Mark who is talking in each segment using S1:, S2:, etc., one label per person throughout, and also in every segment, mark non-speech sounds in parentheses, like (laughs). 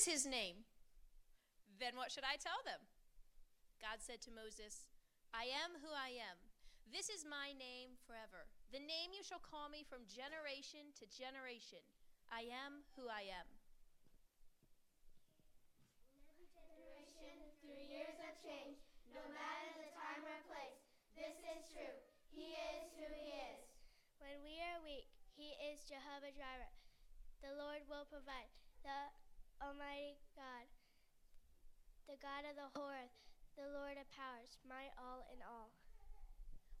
S1: is his name? Then what should I tell them? God said to Moses, I am who I am. This is my name forever. The name you shall call me from generation to generation. I am who I am.
S2: Every generation, through years of change, no matter the time or place, this is true. He is who he is.
S3: When we are weak, he is Jehovah Jireh. The Lord will provide. The Almighty God, the God of the whole earth, the Lord of powers, my all in all.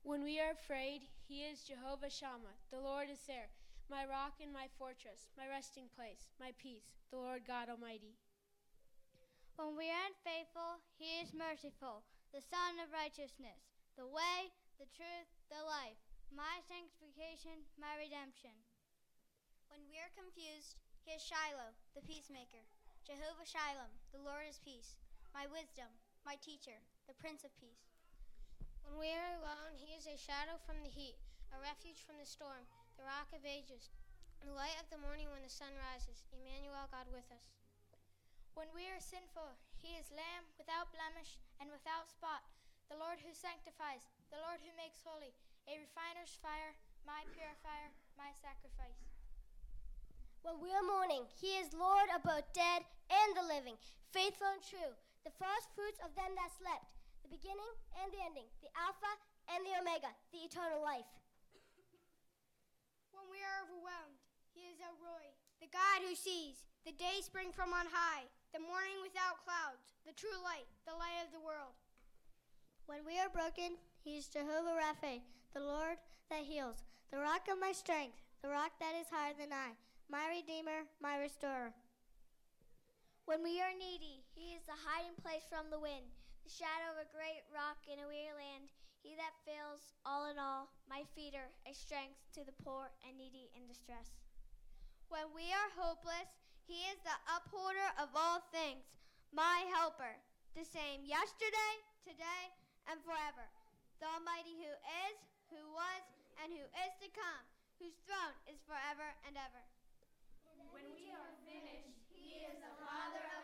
S4: When we are afraid, he is Jehovah Shammah. The Lord is there, my rock and my fortress, my resting place, my peace, the Lord God Almighty.
S5: When we are unfaithful, he is merciful, the Son of righteousness, the way, the truth, the life, my sanctification, my redemption.
S6: When we are confused, he is Shiloh, the peacemaker, Jehovah Shalom, the Lord is peace, my wisdom, my teacher, the Prince of Peace.
S7: When we are alone, he is a shadow from the heat, a refuge from the storm, the rock of ages, the light of the morning when the sun rises, Emmanuel, God with us.
S8: When we are sinful, he is lamb without blemish and without spot, the Lord who sanctifies, the Lord who makes holy, a refiner's fire, my purifier, my sacrifice.
S9: When we are mourning, he is Lord of both dead and the living, faithful and true, the first fruits of them that slept, the beginning and the ending, the Alpha and the Omega, the eternal life.
S10: When we are overwhelmed, he is El Roi, the God who sees, the day spring from on high, the morning without clouds, the true light, the light of the world.
S9: When we are broken, he is Jehovah Rapha, the Lord that heals, the rock of my strength, the rock that is higher than I, my Redeemer, my Restorer. When we are needy, he is the hiding place from the wind, the shadow of a great rock in a weary land, he that fills all in all, my feeder, a strength to the poor and needy in distress.
S2: When we are hopeless, he is the upholder of all things, my helper, the same yesterday, today, and forever. The Almighty who is, who was, and who is to come, whose throne is forever and ever.
S11: When we are finished, he is the Father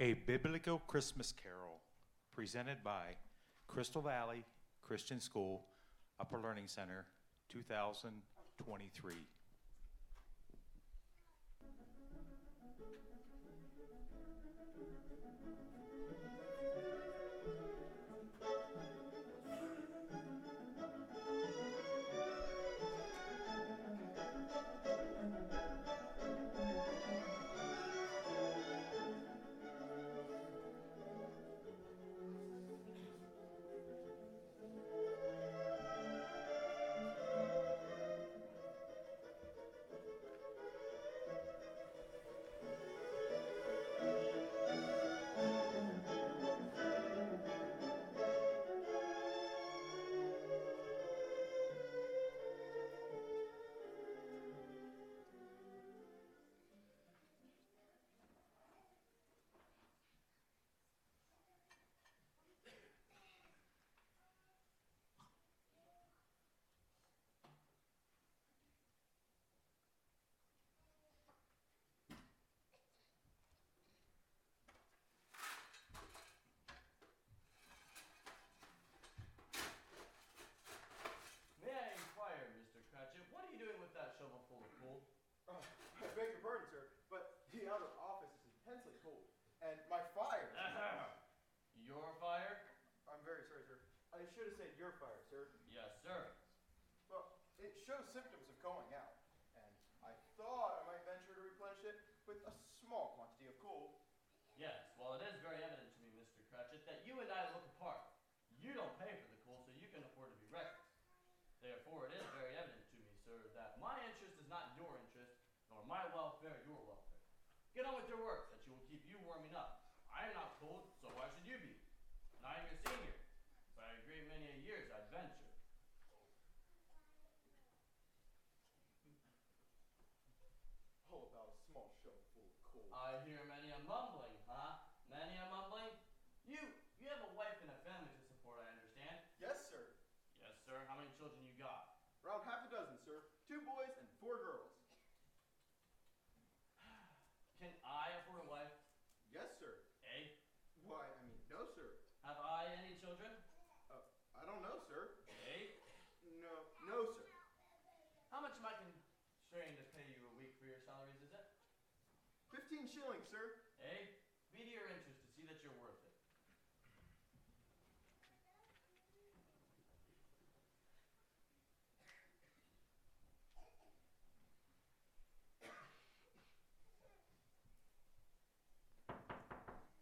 S12: A Biblical Christmas Carol presented by Crystal Valley Christian School, Upper Learning Center, 2023.
S13: Should have said your fire, sir.
S14: Yes, sir.
S13: Well, it shows symptoms of going out, and I thought I might venture to replenish it with a small quantity of coal.
S14: Yes, well, it is very evident to me, Mr. Cratchit, that you and I look apart. You don't pay for the coal, so you can afford to be reckless. Therefore, it is very evident to me, sir, that my interest is not your interest, nor my welfare your welfare. Get on with your work, that you will keep you warming up. I am not cold, so why should you be? And I am your senior, so I agree many a year's adventure.
S13: All about a small shovel full of coal.
S14: I hear many a mumbling, huh? Many a mumbling? You, you have a wife and a family to support, I understand.
S13: yes, sir.
S14: Yes, sir. How many children you got?
S13: Around half a dozen, sir. Two boys and four girls.
S14: Can I afford a wife?
S13: Yes, sir.
S14: Eh?
S13: Why, I mean, no, sir.
S14: Have I any children?
S13: Uh, I don't know, sir.
S14: Eh?
S13: No, no, sir.
S14: How much am I constrained to pay you a week for your salaries, is it?
S13: Fifteen shillings, sir.
S14: Eh? Be to your interest to see that you're worth it.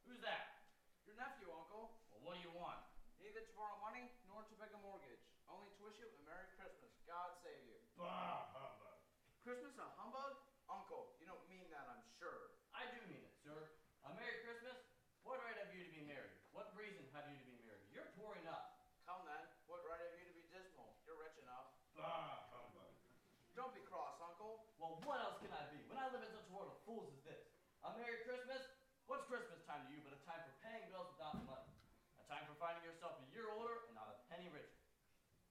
S14: Who's that?
S15: Your nephew, Uncle.
S14: Well, what do you want?
S15: Neither to borrow money nor to beg a mortgage. Only to wish you a Merry Christmas. God save you.
S14: Bah, humbug.
S15: Christmas a humbug? Uncle, you don't mean that, I'm sure.
S14: I do mean it, sir. A Merry Christmas? What right have you to be married? What reason have you to be married? You're poor enough.
S15: Come then, what right have you to be dismal? You're rich enough.
S14: Bah, humbug.
S15: Don't be cross, Uncle.
S14: Well, what else can I be when I live in such a world of fools as this? A Merry Christmas? What's Christmas time to you but a time for paying bills without money? A time for finding yourself a year older and not a penny richer.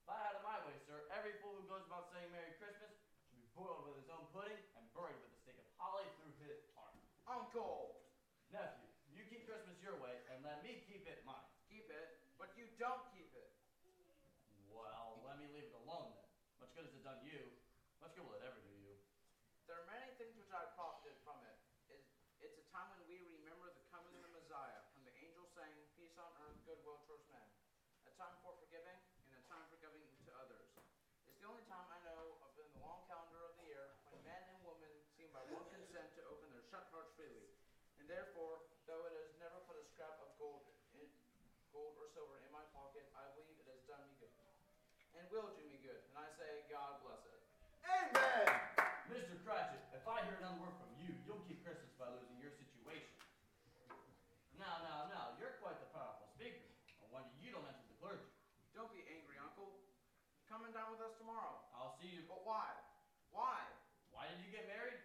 S14: If I had it my way, sir, every fool who goes about saying Merry Christmas should be boiled with his own pudding and buried with a stake of holly through his heart.
S15: Uncle!
S14: Nephew, you keep Christmas your way and let me keep it mine.
S15: Keep it, but you don't keep it.
S14: Well, let me leave it alone then. Much good has it done you? Good will ever do you?
S15: There are many things which I profited from it. It- It's a time when we remember the coming of the Messiah, when the angels sang, Peace on earth, goodwill towards men. A time for forgiving, and a time for giving to others. It's the only time I know of in the long calendar of the year when men and women seem by one consent to open their shut hearts freely. And therefore, though it has never put a scrap of gold, in, gold or silver in my pocket, I believe it has done me good. And will do me good. And I say, God bless it.
S13: Amen!
S14: Mr. Cratchit, if I hear another word from you, you'll keep Christmas by losing your situation. Now, now, now, you're quite the powerful speaker. I wonder you don't enter the clergy.
S15: Don't be angry, Uncle. Come and dine with us tomorrow.
S14: I'll see you.
S15: But why? Why?
S14: Why did you get married?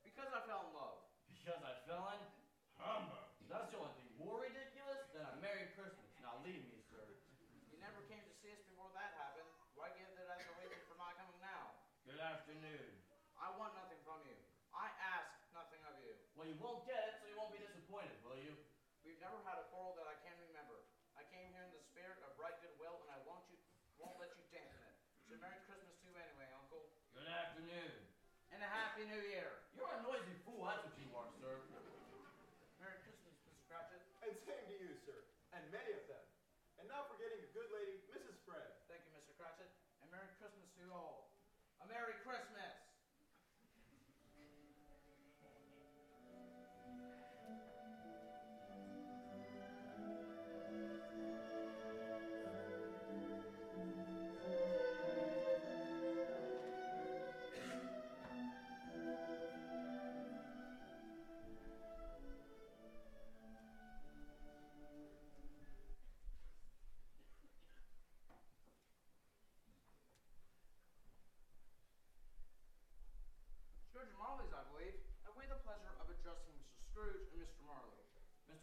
S15: Because I fell in love.
S14: Because I fell in? Humbug. That's the only thing more ridiculous than a Merry Christmas. Now leave me, sir.
S15: You never came to see us before that happened. Why give that as a reason for not coming now?
S14: Good afternoon.
S15: I want nothing from you. I ask nothing of you.
S14: Well, you won't get it, so you won't be disappointed, will you?
S15: We've never had a quarrel that I can remember. I came here in the spirit of right goodwill, and I won't you won't let you dampen it. So Merry Christmas to you anyway, Uncle.
S14: Good afternoon.
S15: And a Happy New Year.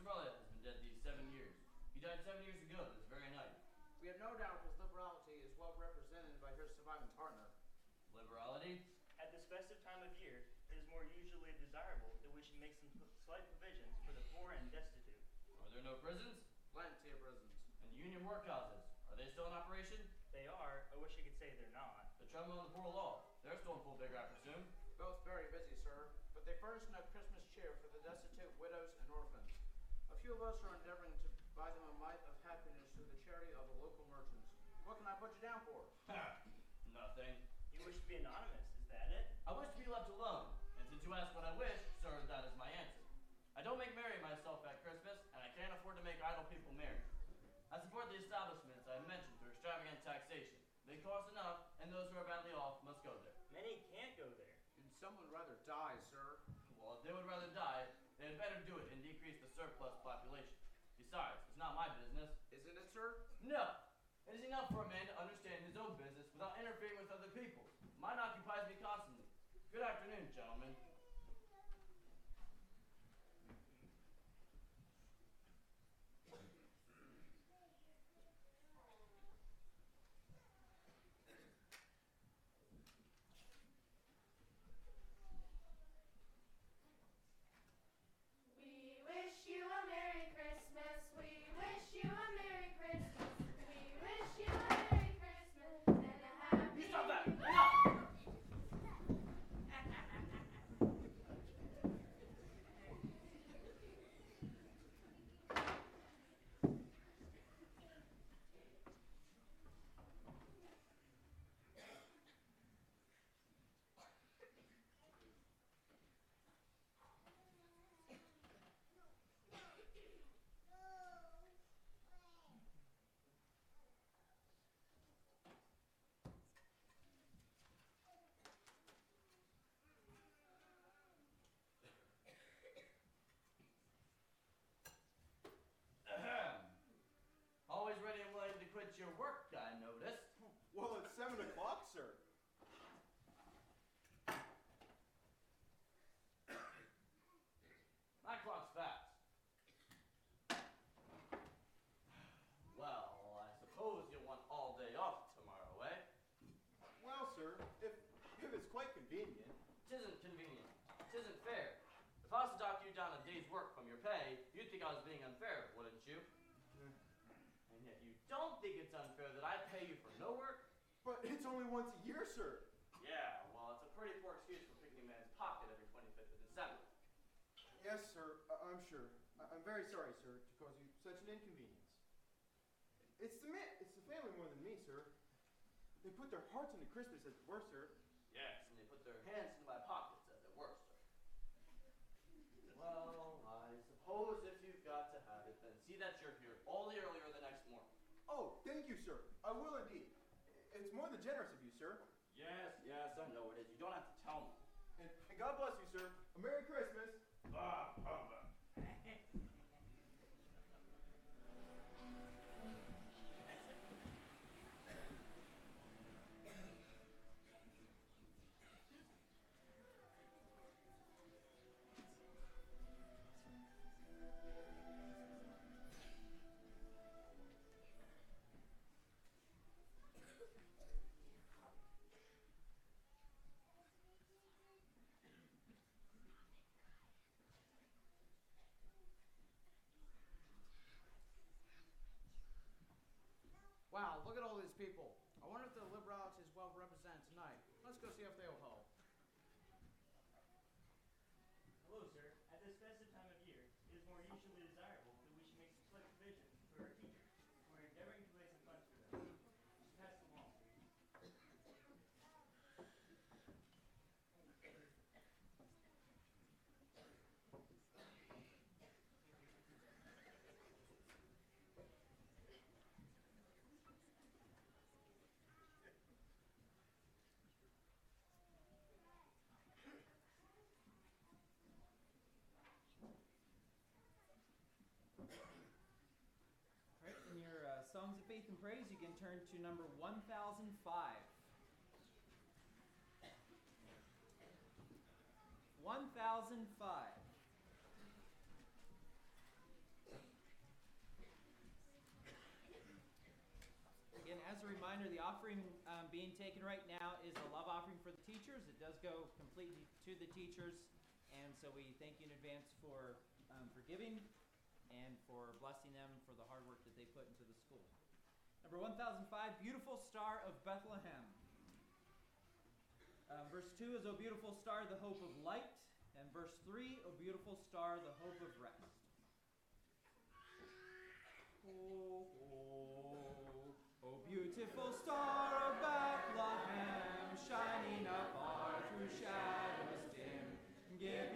S15: Mr.
S14: Has been dead these seven years. He died seven years ago this very night.
S15: We have no doubt his liberality is well represented by his surviving partner.
S14: Liberality?
S16: At this festive time of year, it is more usually desirable that we should make some p- slight provisions for the poor and destitute.
S14: Are there no prisons?
S15: Plenty of prisons.
S14: And union workhouses? Are they still in operation?
S16: They are. I wish I could say they're not.
S14: The Treadmill and the Poor Law? They're still in full vigor, I presume.
S15: Both very busy, sir, but they furnish no Christmas cheer for the destitute, widows, and orphans. A few of us are endeavoring to buy them a mite of happiness through the charity of the local merchants. What can I put you down for? (laughs)
S14: Nothing.
S16: You wish to be anonymous, is that it?
S14: I wish to be left alone. And since you ask what I wish, sir, that is my answer. I don't make merry myself at Christmas, and I can't afford to make idle people merry. I support the establishments I mentioned through extravagant taxation. They cost enough, and those who are badly off must go there.
S16: Many can't go there.
S15: And some would rather die, sir.
S14: Well, if they would rather die, they had better do it and decrease the surplus population. Besides, it's not my business.
S15: Isn't it, sir?
S14: No! It is enough for a man to understand his own business without interfering with other people. Mine occupies me constantly. Good afternoon, gentlemen.
S11: We wish you a Merry Christmas. We wish you a Merry Christmas. We wish you a Merry Christmas and a Happy
S14: You stop that!
S11: New
S14: Enough! Ahem. Always ready and willing to quit your work, I notice.
S13: Well, it's seven o'clock, sir.
S14: My clock's fast. Well, I suppose you want all day off tomorrow, eh?
S13: Well, sir, if, if it's quite convenient.
S14: Tisn't convenient. Tisn't fair. If I was to dock you down a day's work from your pay, you'd think I was being unfair, wouldn't you? And yet you don't think it's unfair that I pay you for no work?
S13: But it's only once a year, sir.
S14: Yeah, well, it's a pretty poor excuse for picking a man's pocket every 25th of December.
S13: Yes, sir, I- I'm sure. I- I'm very sorry, sir, to cause you such an inconvenience. It's the man, it's the family more than me, sir. They put their hearts into Christmas as it were, sir.
S14: Yes, and they put their hands into my pockets as it were, sir. Well, I suppose if you've got to have it, then see that you're here all the earlier the next morning.
S13: Oh, thank you, sir. I will indeed. It's more than generous of you, sir.
S14: Yes, yes, I know it is. You don't have to tell me.
S13: And, and God bless you, sir. A Merry Christmas.
S14: people.
S17: Songs of Faith and Praise, you can turn to number 1005. 1005. Again, as a reminder, the offering um, being taken right now is a love offering for the teachers. It does go completely to the teachers, and so we thank you in advance for um, for giving and for blessing them for the hard work that they put into the school. Number 1005, Beautiful Star of Bethlehem. Um, verse 2 is, O beautiful star, the hope of light. And verse 3, O beautiful star, the hope of rest. Oh, oh, oh beautiful star of Bethlehem, shining afar through shadows dim, giving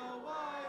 S17: the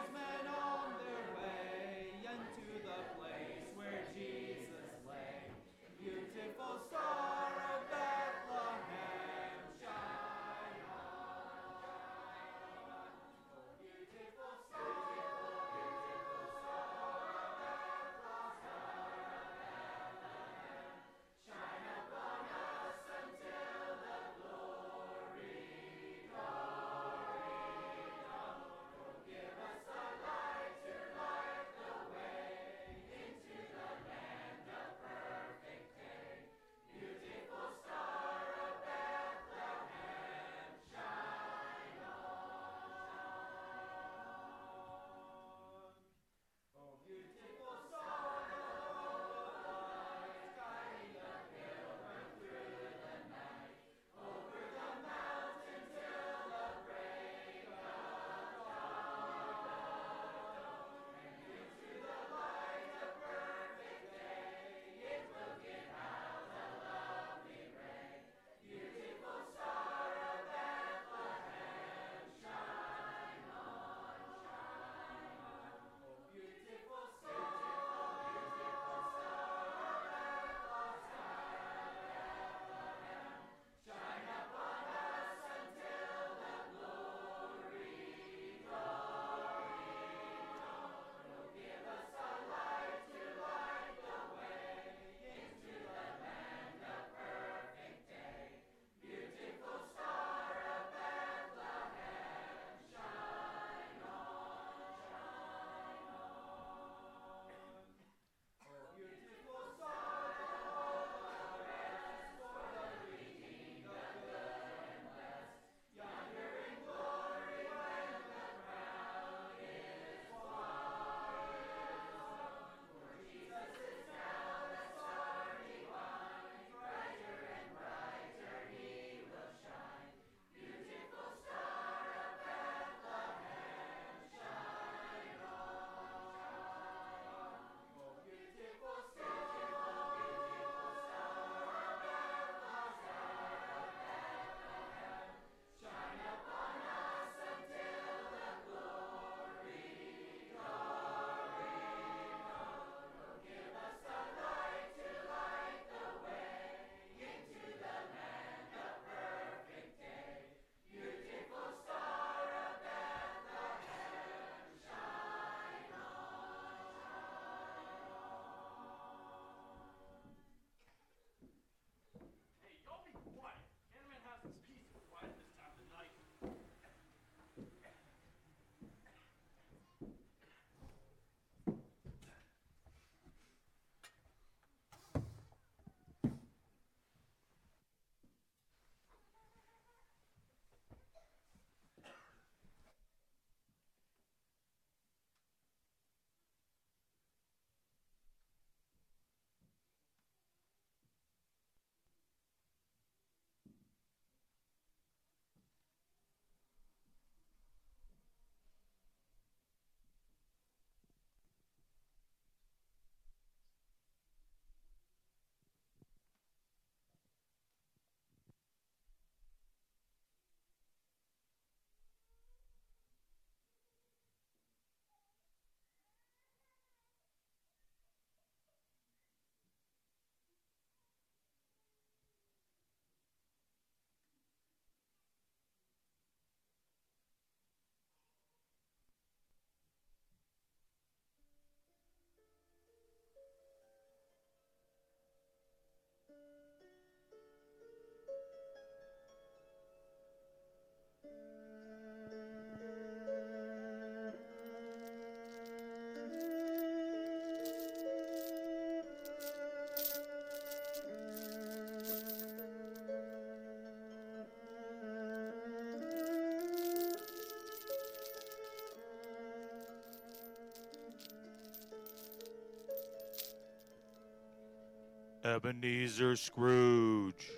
S12: Ebenezer Scrooge.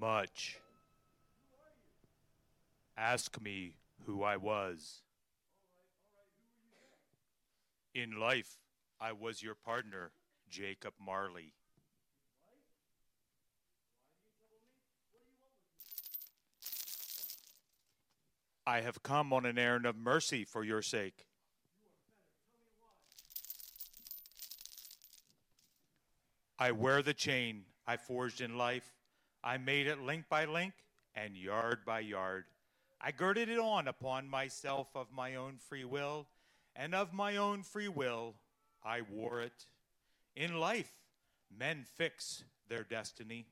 S12: Much. Ask me who I was. In life, I was your partner, Jacob Marley. I have come on an errand of mercy for your sake. I wear the chain I forged in life. I made it link by link and yard by yard. I girded it on upon myself of my own free will, and of my own free will I wore it. In life, men fix their destiny.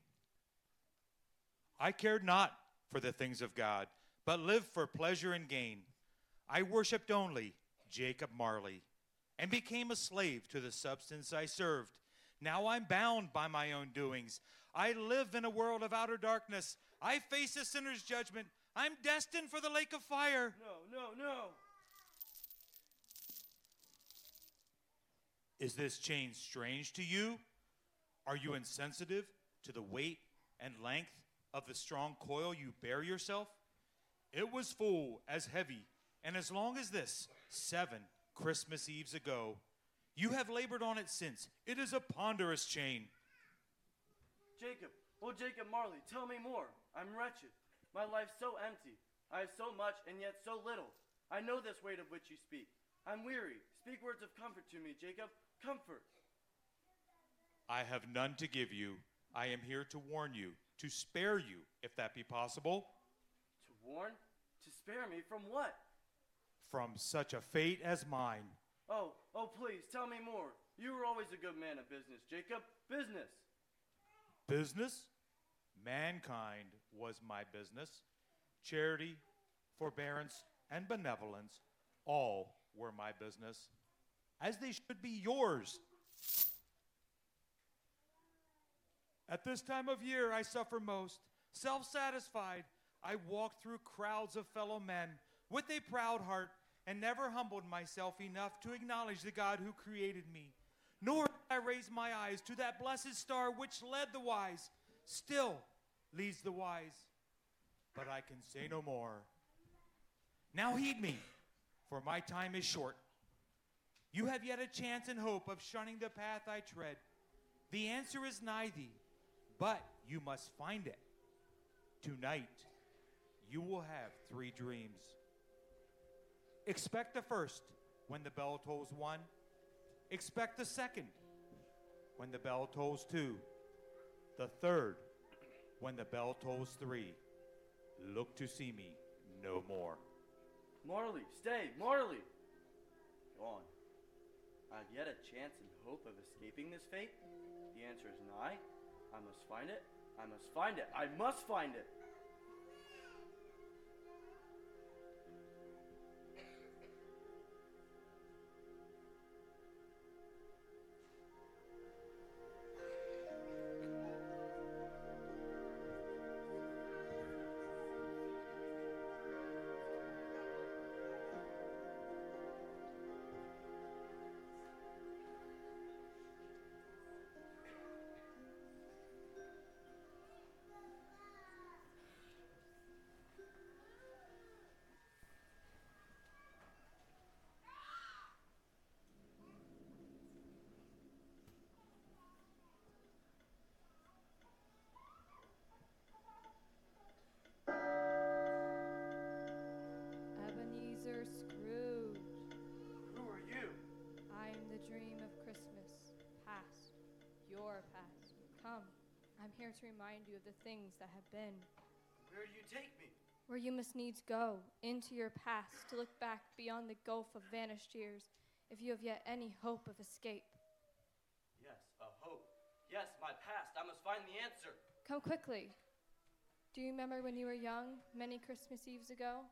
S12: I cared not for the things of God, but lived for pleasure and gain. I worshiped only Jacob Marley and became a slave to the substance I served. Now I'm bound by my own doings. I live in a world of outer darkness. I face a sinner's judgment. I'm destined for the lake of fire.
S14: No, no, no.
S12: Is this chain strange to you? Are you insensitive to the weight and length of the strong coil you bear yourself? It was full as heavy and as long as this, seven Christmas Eves ago. You have labored on it since. It is a ponderous chain.
S14: Jacob, oh Jacob Marley, tell me more. I'm wretched. My life's so empty. I have so much and yet so little. I know this weight of which you speak. I'm weary. Speak words of comfort to me, Jacob. Comfort.
S12: I have none to give you. I am here to warn you, to spare you, if that be possible.
S14: To warn? To spare me from what?
S12: From such a fate as mine.
S14: Oh, oh, please, tell me more. You were always a good man of business, Jacob. Business.
S12: Business? Mankind was my business. Charity, forbearance, and benevolence all were my business, as they should be yours. At this time of year, I suffer most. Self satisfied, I walk through crowds of fellow men with a proud heart and never humbled myself enough to acknowledge the God who created me. Nor did I raise my eyes to that blessed star which led the wise, still leads the wise. But I can say no more. Now heed me, for my time is short. You have yet a chance and hope of shunning the path I tread. The answer is nigh thee, but you must find it. Tonight, you will have three dreams. Expect the first when the bell tolls one. Expect the second when the bell tolls two. The third when the bell tolls three. Look to see me no more.
S14: Morley, stay, Marley! Gone. I have yet a chance and hope of escaping this fate? The answer is nigh. I must find it. I must find it. I must find it.
S18: Here to remind you of the things that have been.
S14: Where do you take me?
S18: Where you must needs go, into your past, to look back beyond the gulf of vanished years, if you have yet any hope of escape.
S14: Yes, a hope. Yes, my past. I must find the answer.
S18: Come quickly. Do you remember when you were young, many Christmas Eves ago?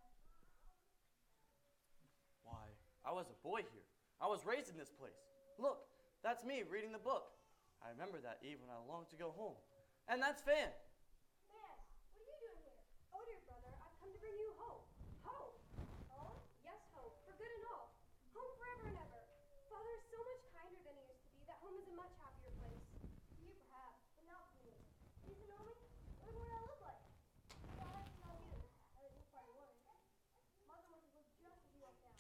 S14: Why, I was a boy here. I was raised in this place. Look, that's me reading the book. I remember that eve when I longed to go home. And that's Fan.
S10: Fan, what are you doing here? Oh, dear brother, I've come to bring you hope. Hope? Oh, yes, hope, for good and all. Home forever and ever. Father is so much kinder than he used to be that home
S19: home is a much happier place.
S10: For you, perhaps, but not for me. You used to know me? Look what I look like. Well, I like to know you. I think you're probably wondering. Mother must have looked just as you look now.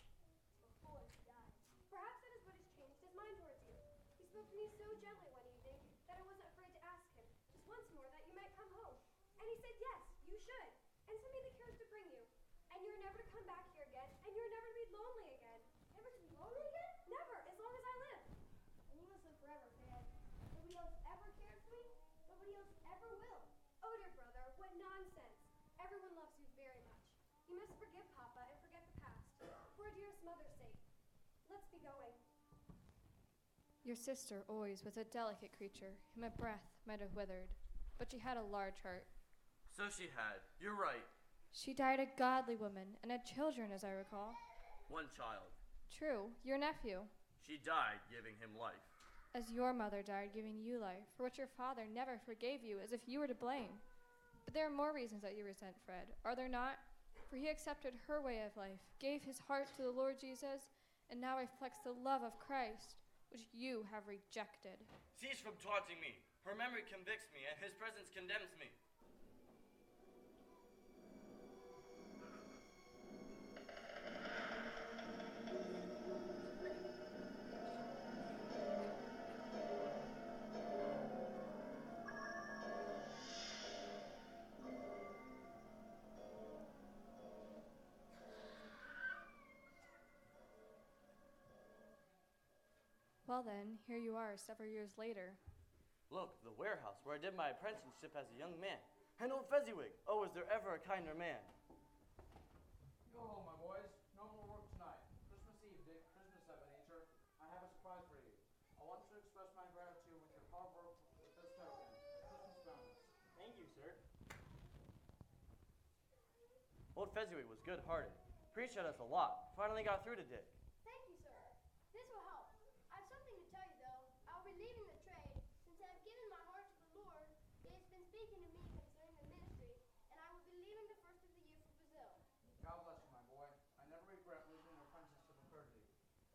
S10: Before she died.
S19: Perhaps that is what has changed his mind towards you. He spoke to me so gently one evening that I wasn't afraid to ask him, just once more, that you might come home. And he said, yes, you should, and send me the carriage to bring you. And you're never to come back here again, and you're never to be lonely again.
S10: Never to be lonely again?
S19: Never, as long as I live.
S10: And you must live forever, Fan. Nobody else ever cared for me. Nobody else ever will.
S19: Oh, dear brother, what nonsense. Everyone loves you very much. You must forgive Papa and forget the past, for our dearest mother's sake. Let's be going.
S18: Your sister always was a delicate creature whom a breath might have withered, but she had a large heart.
S14: So she had. You're right.
S18: She died a godly woman and had children, as I recall.
S14: One child.
S18: True, your nephew,
S14: She died giving him life.
S18: as your mother died giving you life, for which your father never forgave you, as if you were to blame. But there are more reasons that you resent Fred, are there not? For he accepted her way of life, gave his heart to the Lord Jesus, and now reflects the love of Christ, which you have rejected.
S20: Cease from taunting me. Her memory convicts me, and his presence condemns me.
S18: Well, then, here you are several years later.
S20: Look, the warehouse where I did my apprenticeship as a young man. And old Fezziwig. Oh, is there ever a kinder man?
S15: Go home, my boys. No more work tonight. Christmas Eve, Dick. Christmas Ebenezer. I have a surprise for you. I want to express my gratitude with your hard work with this token. Christmas bonus.
S16: Thank you, sir.
S20: Old Fezziwig was good-hearted. Preached at us a lot. Finally got through to Dick.
S10: Thank you, sir. This will help. I have something to tell you, though. I will be leaving the trade. Since I have given my heart to the Lord, He has been speaking to me concerning the ministry, and I will be leaving the first of the year for Brazil.
S15: God bless you, my boy. I never regret losing an apprentice to the clergy.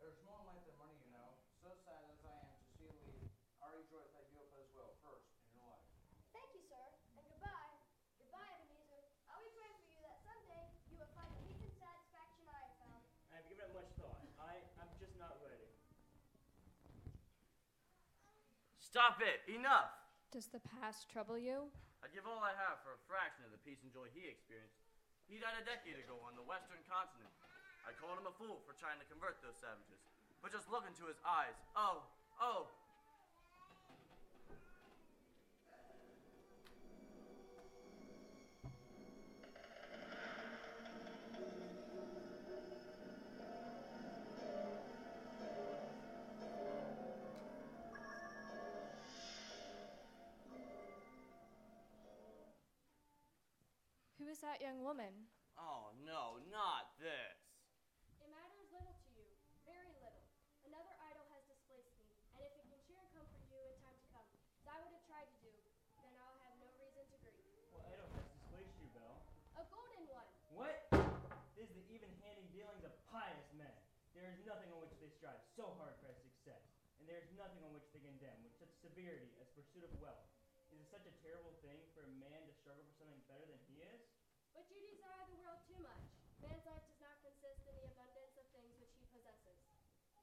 S15: There's more in life than money, you know. So sad as I am to see you leave, I rejoice that you have put his will first in your life.
S10: Thank you, sir, and goodbye. Goodbye, Ebenezer. I'll be praying for you that someday you will find the peace and satisfaction I have found.
S16: I've given it much thought. I, I'm just not ready.
S20: Stop it! Enough!
S18: Does the past trouble you?
S20: I'd give all I have for a fraction of the peace and joy he experienced. He died a decade ago on the western continent. I called him a fool for trying to convert those savages. But just look into his eyes. Oh, oh!
S18: Who is that young woman?
S20: Oh no, not this!
S19: It matters little to you, very little. Another idol has displaced me, and if it can cheer and comfort you in time to come, as I would have tried to do, then I'll have no reason to grieve.
S16: What idol has displaced you, Belle?
S19: A golden one.
S16: What? This is the even-handed dealings of pious men. There is nothing on which they strive so hard for success, and there is nothing on which they condemn with such severity as pursuit of wealth. Is it such a terrible thing for a man to struggle for something better than he is?
S19: But you desire the world too much. Man's life does not consist in the abundance of things which he possesses.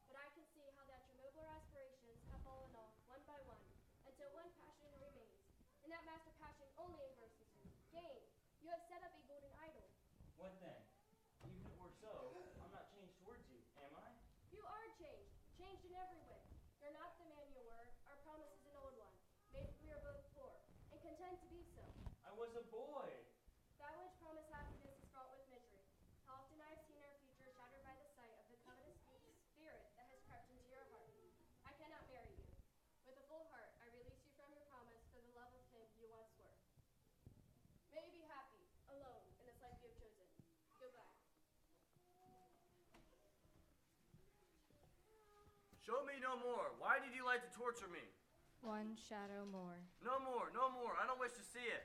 S19: But I can see how that your nobler aspirations have fallen off one by one, until one passion remains, and that master passion only engrosses you. Gain. You have set up a golden idol.
S16: What then? Even if it were so, I'm not changed towards you, am I?
S19: You are changed, changed in every way. You're not the man you were. Our promise is an old one. Maybe we are both poor, and content to be so.
S16: I was a boy.
S19: That which promised happiness is fraught with misery. How often I have seen our future shattered by the sight of the covetous spirit that has crept into your heart. I cannot marry you. With a full heart, I release you from your promise for the love of him you once were. May you be happy, alone, in this life you have chosen. Goodbye.
S20: Show me no more. Why did you like to torture me?
S18: One shadow more.
S20: No more, no more. I don't wish to see it.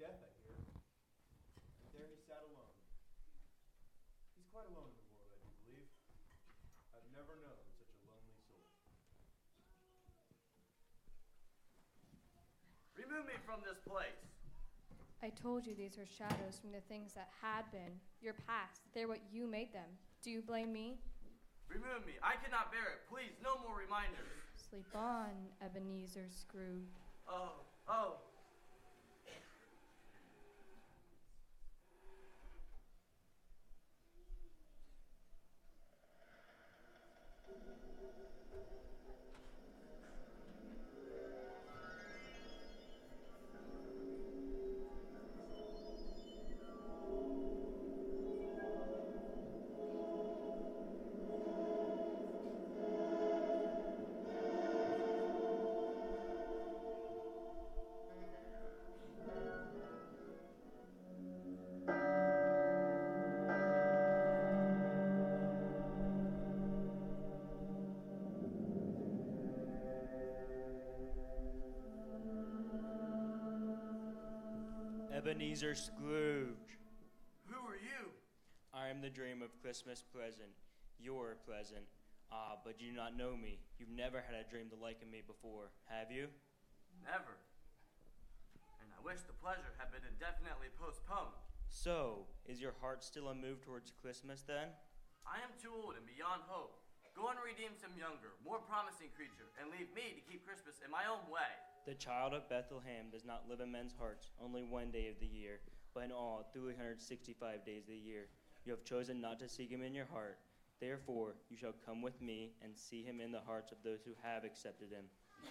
S13: Death, I hear. And there he sat alone. He's quite alone in the world, I do believe. I've never known such a lonely soul.
S14: Remove me from this place.
S18: I told you these were shadows from the things that had been, your past. They're what you made them. Do you blame me?
S14: Remove me. I cannot bear it. Please, no more reminders.
S18: Sleep on, Ebenezer Scrooge.
S14: Oh, oh.
S16: Ebenezer Scrooge.
S14: Who are you?
S16: I am the dream of Christmas present. Your present. Ah, but you do not know me. You've never had a dream the like of me before, have you?
S14: Never. And I wish the pleasure had been indefinitely postponed.
S16: So, is your heart still unmoved towards Christmas then?
S14: I am too old and beyond hope. Go and redeem some younger, more promising creature, and leave me to keep Christmas in my own way.
S16: The child of Bethlehem does not live in men's hearts only one day of the year, but in all 365 days of the year. You have chosen not to seek him in your heart. Therefore, you shall come with me and see him in the hearts of those who have accepted him.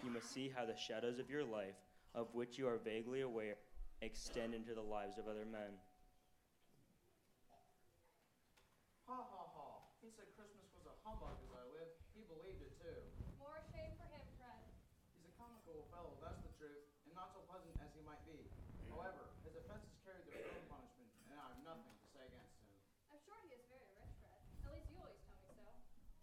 S16: You must see how the shadows of your life, of which you are vaguely aware, extend into the lives of other men.
S15: Ha ha ha. He said Christmas was a humbug as I live. He believed it too.
S19: More shame for him, Fred.
S15: He's a comical fellow, that's the truth, and not so pleasant as he might be. However, his offenses carry their own punishment, and I have nothing to say against him.
S19: I'm sure he is very rich, Fred. At least you always tell me so.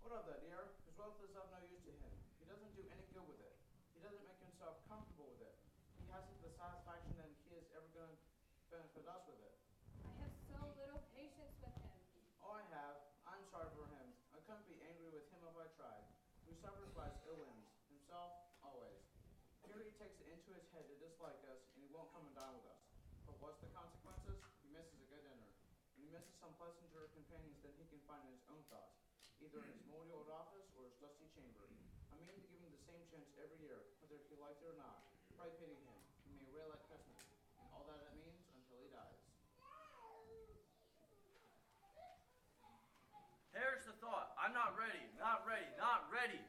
S15: What of that, dear? His wealth is of no use to him. He doesn't do any good with it. He doesn't make himself comfortable with it. He hasn't the satisfaction that he is ever going to benefit us with it.
S19: I have so little patience with him.
S15: Oh, I have. I'm sorry for him. I couldn't be angry with him if I tried. He suffers by his ill whims. Himself, always. Here he takes it into his head to dislike us, and he won't come and dine with us. But what's the consequences? He misses a good dinner. And he misses some pleasanter companions than he can find in his own thoughts, either in his moldy old office or his dusty chamber. I mean to give him the same chance every year, whether he likes it or not. Pray pity him. He may rail at Christmas, and all that it means until he dies.
S14: Perish the thought. I'm not ready, not ready, not ready.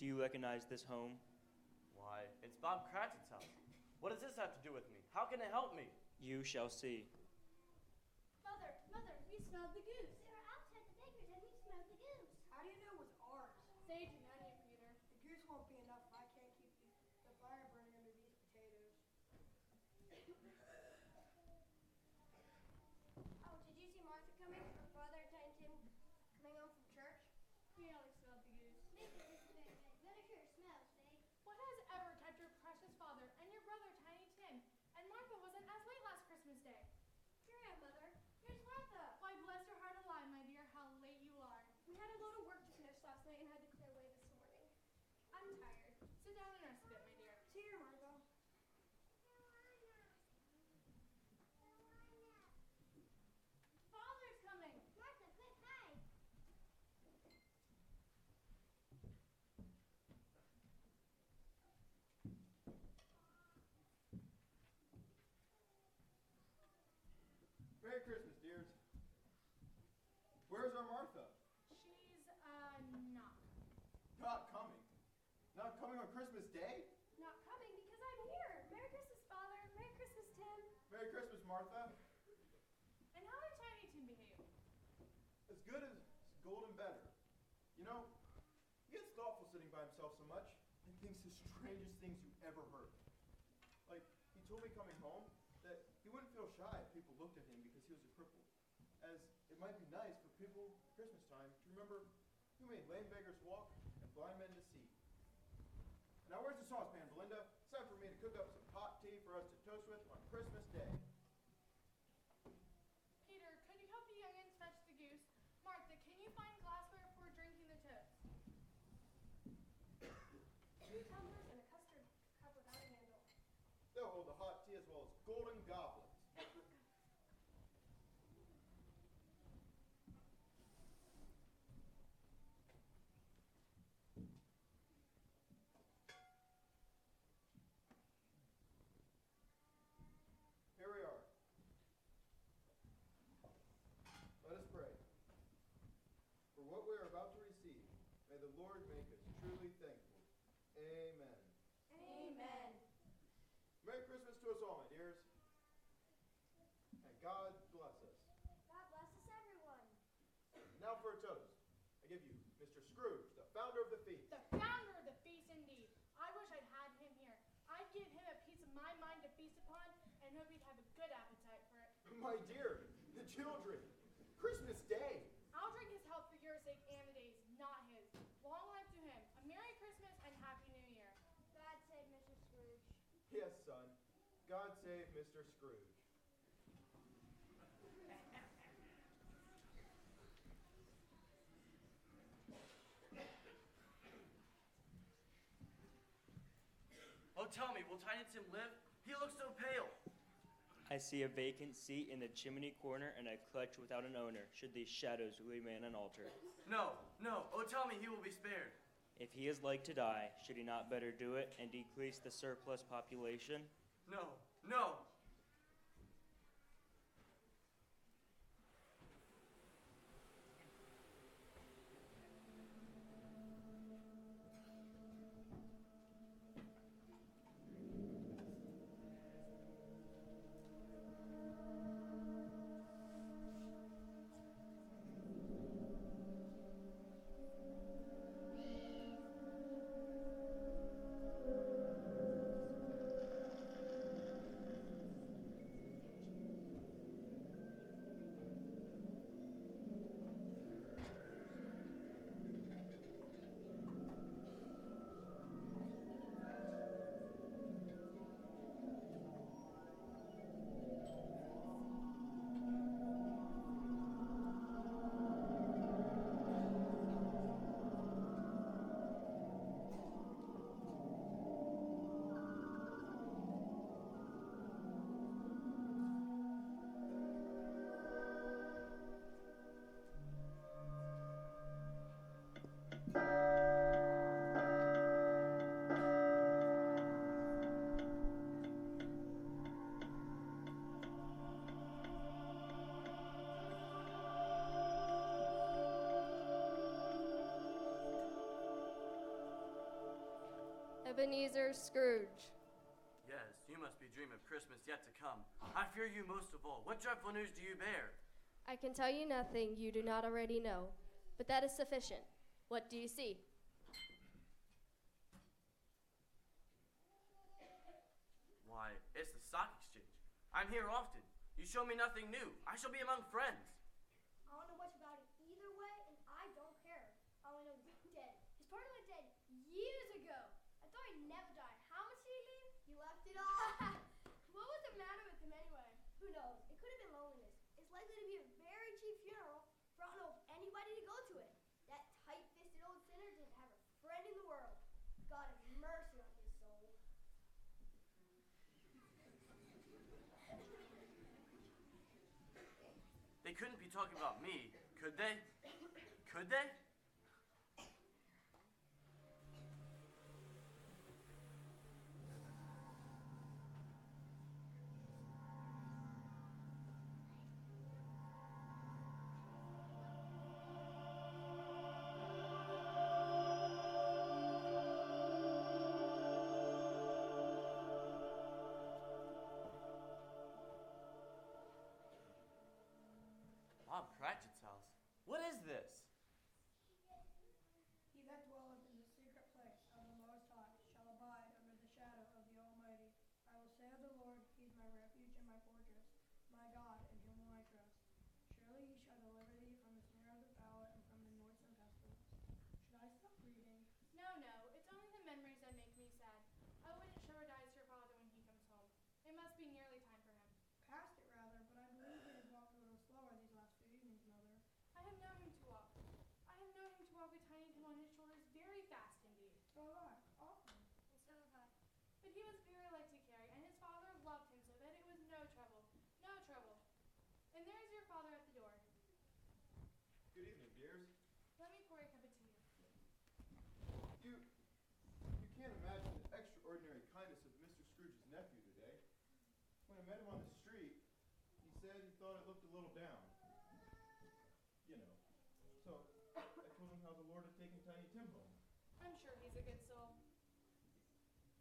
S16: Do you recognize this home?
S14: Why, it's Bob Cratchit's house. What does this have to do with me? How can it help me?
S16: You shall see.
S10: Mother, mother, we smelled the goose. They were outside the baker's and we smelled the goose. How do you know it was ours? Sage and onion, Peter. The goose won't be enough if I can't keep the, the fire burning under these potatoes. oh, did you see Martha coming? Her father and Tim coming home from church? He only smelled the goose. Maybe this is very good. But it sure smells, Dave.
S19: What has ever kept your precious father and your brother Tiny Tim
S10: down and rest a bit, my dear. Here, Margot. Father's coming.
S11: Martha, quick, hide.
S13: Merry Christmas, dears. Where's our Martha?
S10: She's, uh, not.
S13: Not coming. Not coming on Christmas Day?
S10: Not coming because I'm here. Merry Christmas, Father. Merry Christmas, Tim.
S13: Merry Christmas, Martha.
S10: And how did Tiny Tim behave?
S13: As good as golden better. You know, he gets thoughtful sitting by himself so much and thinks the strangest things you ever heard. Like, he told me coming home that he wouldn't feel shy if people looked at him because he was a cripple. As it might be nice for people Christmas time to remember who made lame beggars walk and blind men to see. Now, where's the saucepan, Belinda? It's time for me to cook up some hot tea for us to toast with on Christmas Day.
S10: Peter, could you help the youngins fetch the goose? Martha, can you find glassware for drinking the toast? Two tumblers and a custard cup without a handle.
S13: They'll hold the hot tea as well as golden goblets. Here we are. Let us pray. For what we are about to receive, may the Lord make us truly thankful. Amen.
S10: Amen.
S13: Merry Christmas to us all, my dears. And God bless us.
S11: God bless us, everyone.
S13: Now for a toast. I give you Mr. Scrooge, the founder of the feast.
S10: The founder of the feast, indeed. I wish I'd had him here. I'd give him a piece of my mind to feast upon and hope he'd have a good appetite for it.
S13: My dear, the children. Christmas Day.
S10: I'll drink his health for your sake and the day's, not his. Long life to him. A Merry Christmas and Happy New Year.
S11: God save Mr. Scrooge.
S13: Yes, son. God save Mr. Scrooge.
S20: Oh, tell me, will Tiny Tim live? He looks so pale.
S16: I see a vacant seat in the chimney corner and a clutch without an owner, should these shadows remain unaltered.
S20: No, no. Oh, tell me he will be spared.
S16: If he is like to die, should he not better do it and decrease the surplus population?
S20: No, no.
S21: Ebenezer Scrooge.
S20: Yes, you must be dreaming of Christmas yet to come. I fear you most of all. What dreadful news do you bear?
S21: I can tell you nothing you do not already know, but that is sufficient. What do you see?
S20: Why, it's the stock exchange. I'm here often. You show me nothing new. I shall be among friends.
S10: I don't know much about it either way, and I don't care. I only know he's dead. His partner went dead years ago. I thought he'd never die. How much did he leave? He left it all. what was the matter with him anyway? Who knows? It could have been loneliness. It's likely to be a very cheap funeral, for I don't know of anybody to go to it. That tight-fisted old sinner didn't have a friend in the world. God have mercy on him.
S14: couldn't be talking about me, could they? Could they?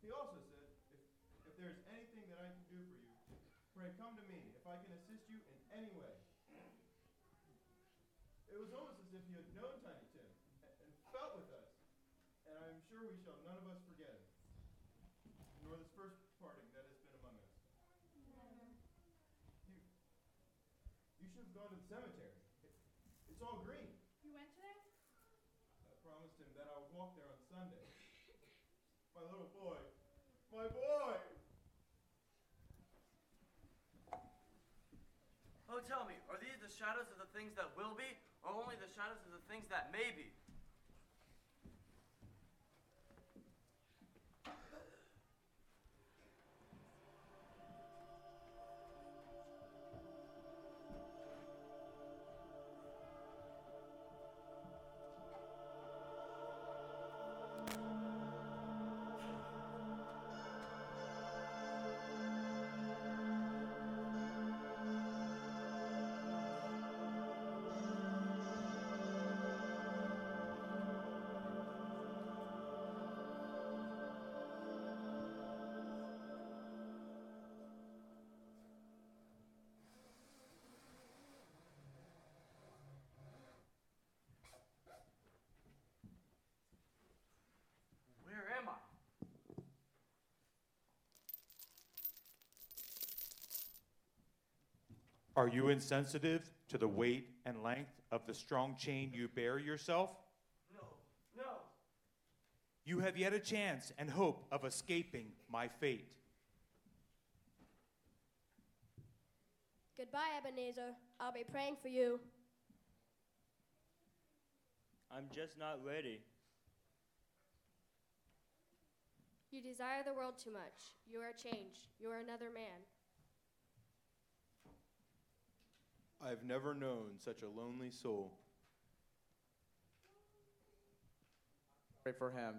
S22: He
S13: also said, if, if there's anything that I can do for you, pray come to me if I can assist you in any way. It was almost as if he had known Tiny Tim and, and felt with us, and I am sure we shall none of us forget him, nor this first parting that has been among us. You, you should have gone to the cemetery. It, it's all green.
S23: You went to there?
S13: I promised him that I would walk there on Sunday. My little boy. My boy!
S14: Oh, tell me, are these the shadows of the things that will be, or only the shadows of the things that may be?
S12: Are you insensitive to the weight and length of the strong chain you bear yourself?
S14: No, no.
S12: You have yet a chance and hope of escaping my fate.
S21: Goodbye, Ebenezer. I'll be praying for you.
S16: I'm just not ready.
S21: You desire the world too much. You are changed. You are another man.
S13: I've never known such a lonely soul.
S15: Pray for him.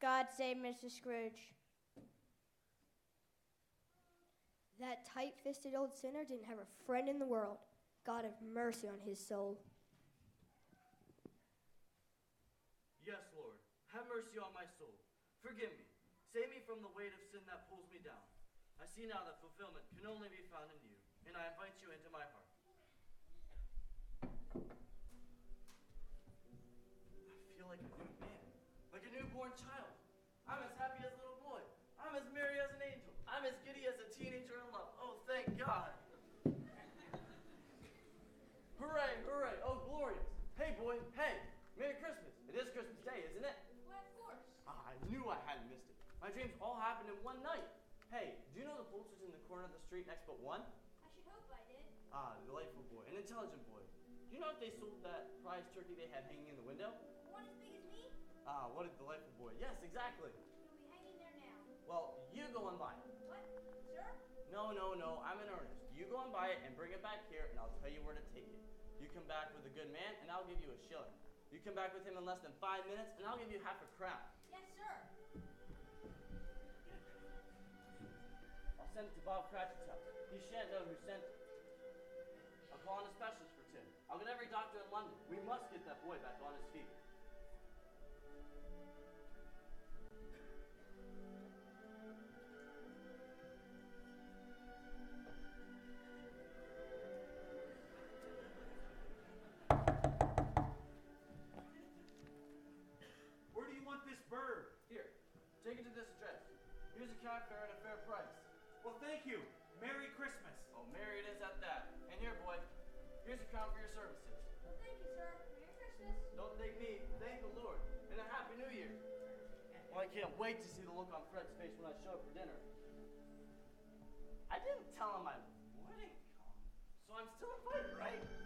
S9: God save Mr. Scrooge. That tight fisted old sinner didn't have a friend in the world. God have mercy on his soul.
S14: Yes, Lord, have mercy on my soul. Forgive me. Save me from the weight of sin that pulls me down. I see now that fulfillment can only be found in you, and I invite you into my heart. I feel like a new man, like a newborn child. I'm as happy as a little boy. I'm as merry as an angel. I'm as giddy as a teenager in love. Oh, thank God. hooray, hooray. Oh, glorious. Hey, boy. Hey. Merry Christmas. It is Christmas Day, isn't it?
S23: Why, of course.
S14: Ah, I knew I hadn't missed it. My dreams all happened in one night. Hey, do you know the Poulterer's in the corner of the street next but one?
S11: I should hope I did.
S14: Ah, delightful boy, an intelligent boy. Do you know if they sold that prize turkey they had hanging in the window?
S11: One as big as me?
S14: Ah, what a delightful boy. Yes, exactly.
S11: It'll be hanging there now.
S14: Well, you go and buy it.
S11: What? Sir?
S14: No, no, no, I'm in earnest. You go and buy it and bring it back here, and I'll tell you where to take it. You come back with a good man, and I'll give you a shilling. You come back with him in less than five minutes, and I'll give you half a crown.
S1: Yes, sir.
S14: Send it to Bob Cratchit's house. He shan't know who sent it. I'll call in a specialist for Tim. I'll get every doctor in London. We must get that boy back on his feet.
S12: Thank you. Merry Christmas.
S14: Oh, merry it is at that. And here, boy, here's a crown for your services.
S1: Well, thank you, sir. Merry Christmas.
S14: Don't thank me, thank the Lord. And a Happy New Year. Well, I can't wait to see the look on Fred's face when I show up for dinner. I didn't tell him I wouldn't come, so I'm still invited, right?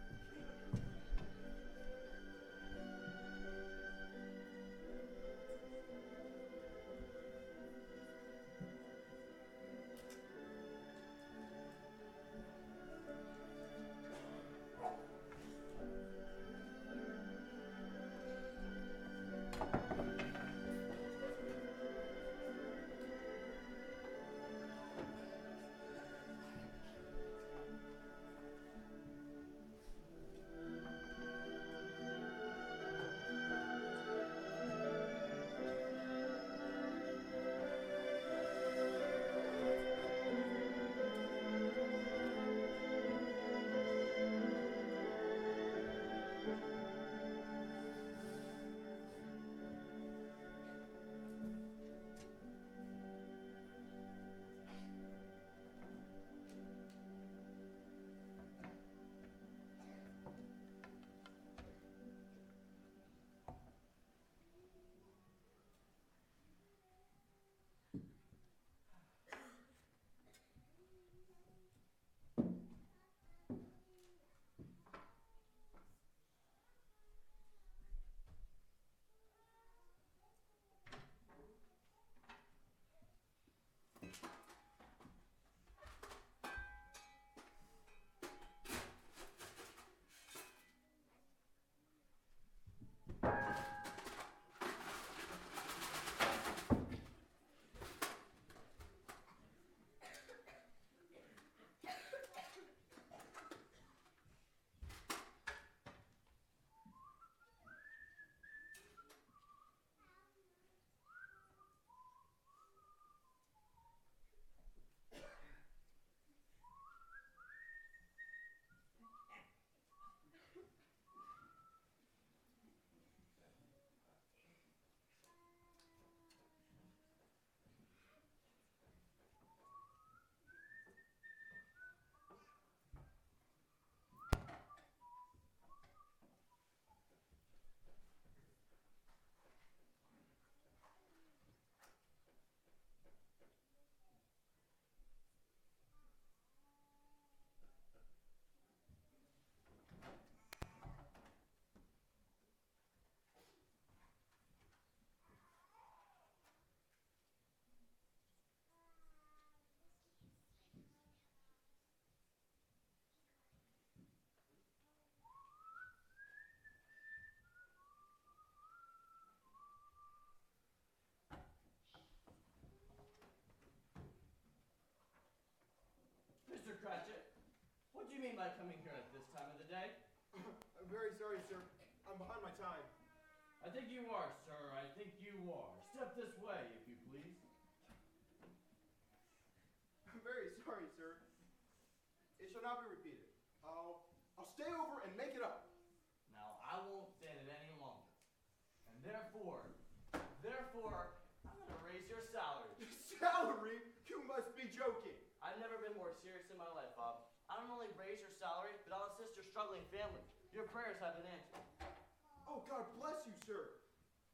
S14: You mean by coming here at this time of the day?
S13: I'm very sorry, sir. I'm behind my time.
S14: I think you are, sir. I think you are. Step this way, if you please.
S13: I'm very sorry, sir. It shall not be repeated. I'll I'll stay over and make it up.
S14: Now, I won't stand it any longer. And therefore, therefore, I'm going to raise your salary. (laughs)
S13: Salary? You must be joking.
S14: I've never been more serious in my life, Bob. I don't only raise your salary, but I'll assist your struggling family. Your prayers have been answered.
S13: Oh, God bless you, sir.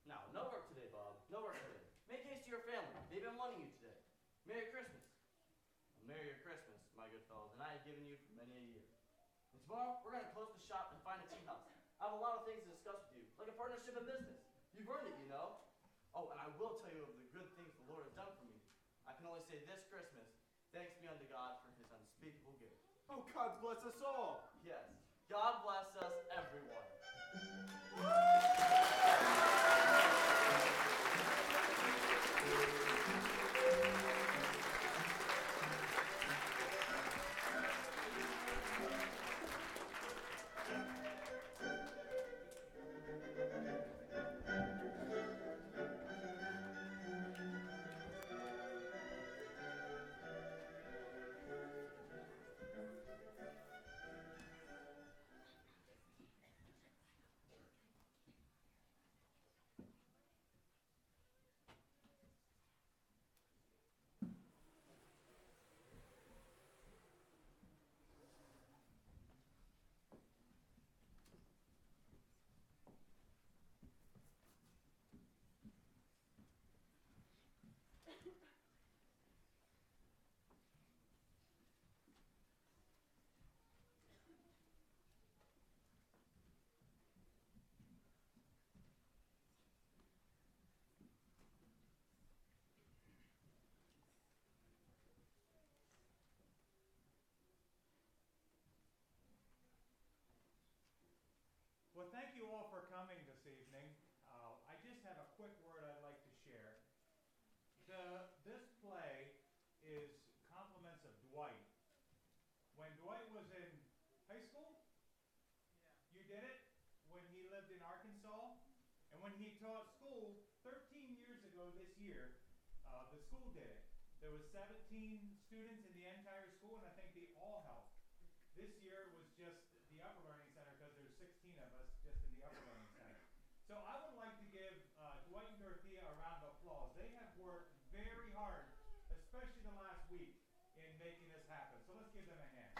S14: Now, no work today, Bob. No work today. Make haste to your family. They've been wanting you today. Merry Christmas. Well, Merry Christmas, my good fellows, and I have given you for many a year. And tomorrow, we're going to close the shop and find a tea house. I have a lot of things to discuss with you, like a partnership in business. You've earned it, you know. Oh, and I will tell you of the good things the Lord has done for me. I can only say this Christmas, Thanks be unto God for his unspeakable gift.
S13: Oh, God bless us all.
S14: Yes. God bless us,
S12: Well, thank you all for coming this evening. Uh, I just have a quick word I'd like to share. The, this play is compliments of Dwight. When Dwight was in high school, you did it when he lived in Arkansas, and when he taught school 13 years ago this year, uh, the school did it. There was 17 students in the entire school, and I think they all helped. This year was just the Upper Learning Center because there's 16 of us just in the Upper Learning Center. So I would like to give uh, Dwight and Dorothea a round of applause. They have worked very hard, especially the last week, in making this happen. So let's give them a hand.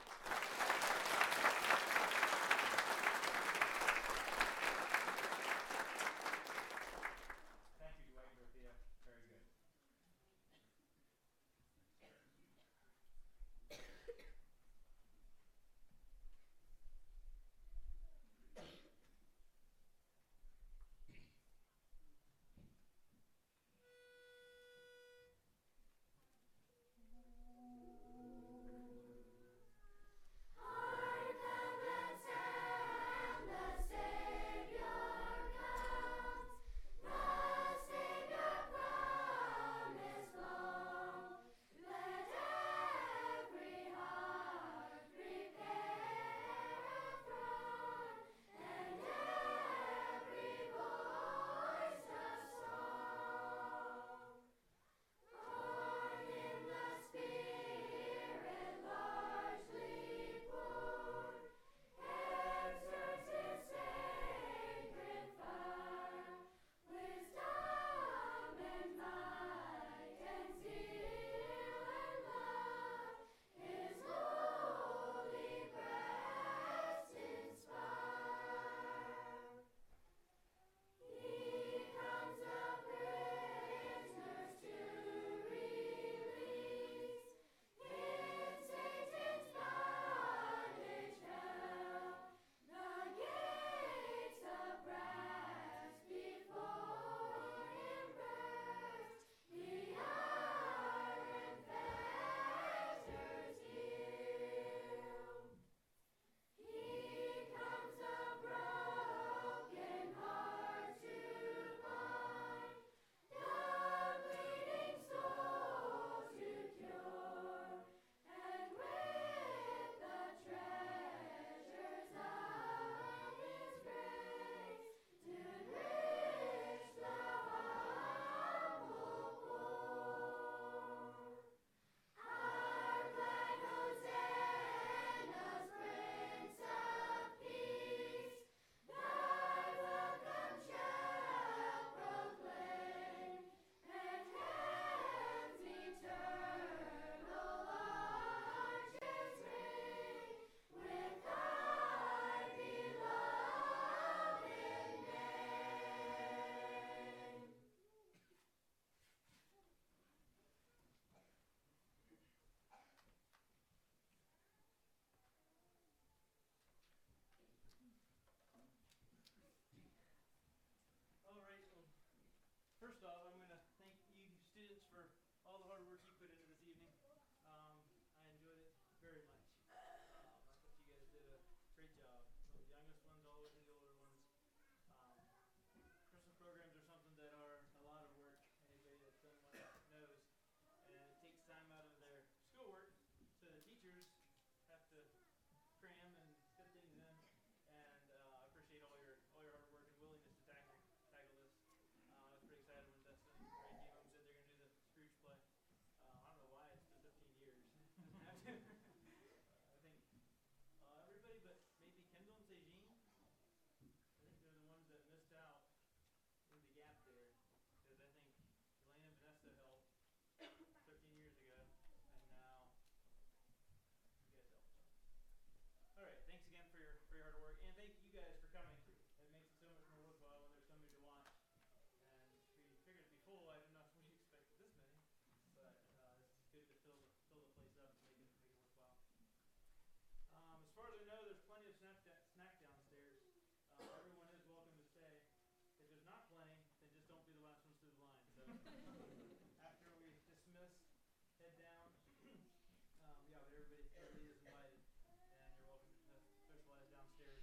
S12: Everybody, everybody is invited, and you're welcome to
S24: socialize downstairs.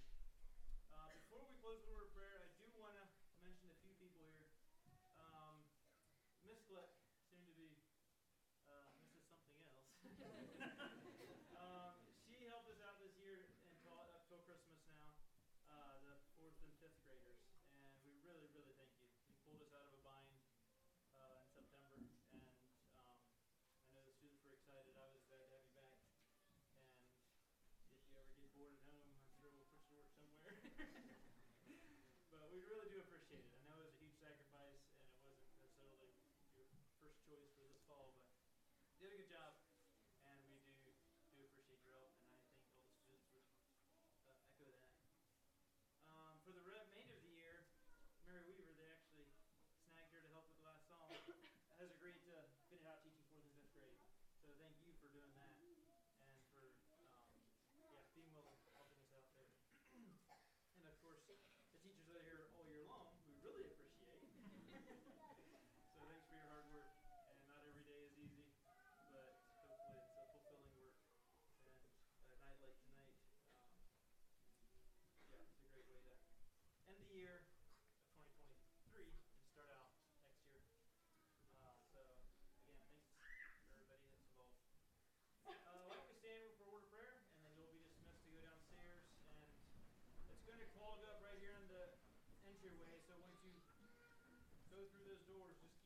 S24: Uh, before we close the word of prayer, I do want to mention a few people here. Um, Miss Glick bored at home, I'm sure we'll put you to work somewhere. (laughs) but we really do appreciate it. I know it was a huge sacrifice, and it wasn't necessarily your first choice for this fall, but you did a good job, and we do do appreciate your help, and I think all the students would uh, echo that. Um, for the remainder of the year, Mary Weaver, they actually snagged her to help with the last psalm, has agreed to finish out teaching fourth and fifth grade. So thank you for doing that, and for um, yeah being willing helping us out there. and of course, the teachers that are here all year long, we really appreciate. so thanks for your hard work. And not every day is easy, but hopefully it's a fulfilling work. Like tonight, um, yeah, it's a great way to end the year of 2023 and start out next year. Uh, so again, thanks for everybody that's involved. Uh, why don't we stand for a word of prayer, and then you'll be dismissed to go downstairs, and it's going to clog up right here in the entryway. So once you go through those doors, just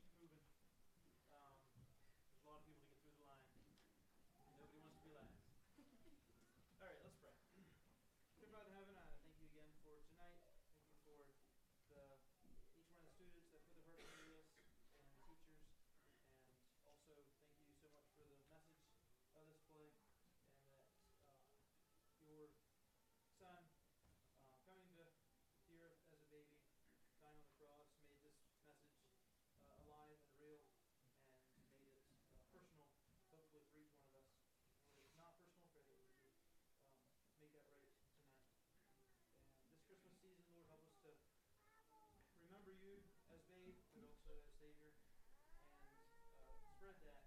S24: For you as babe, but also as Savior, and uh, spread that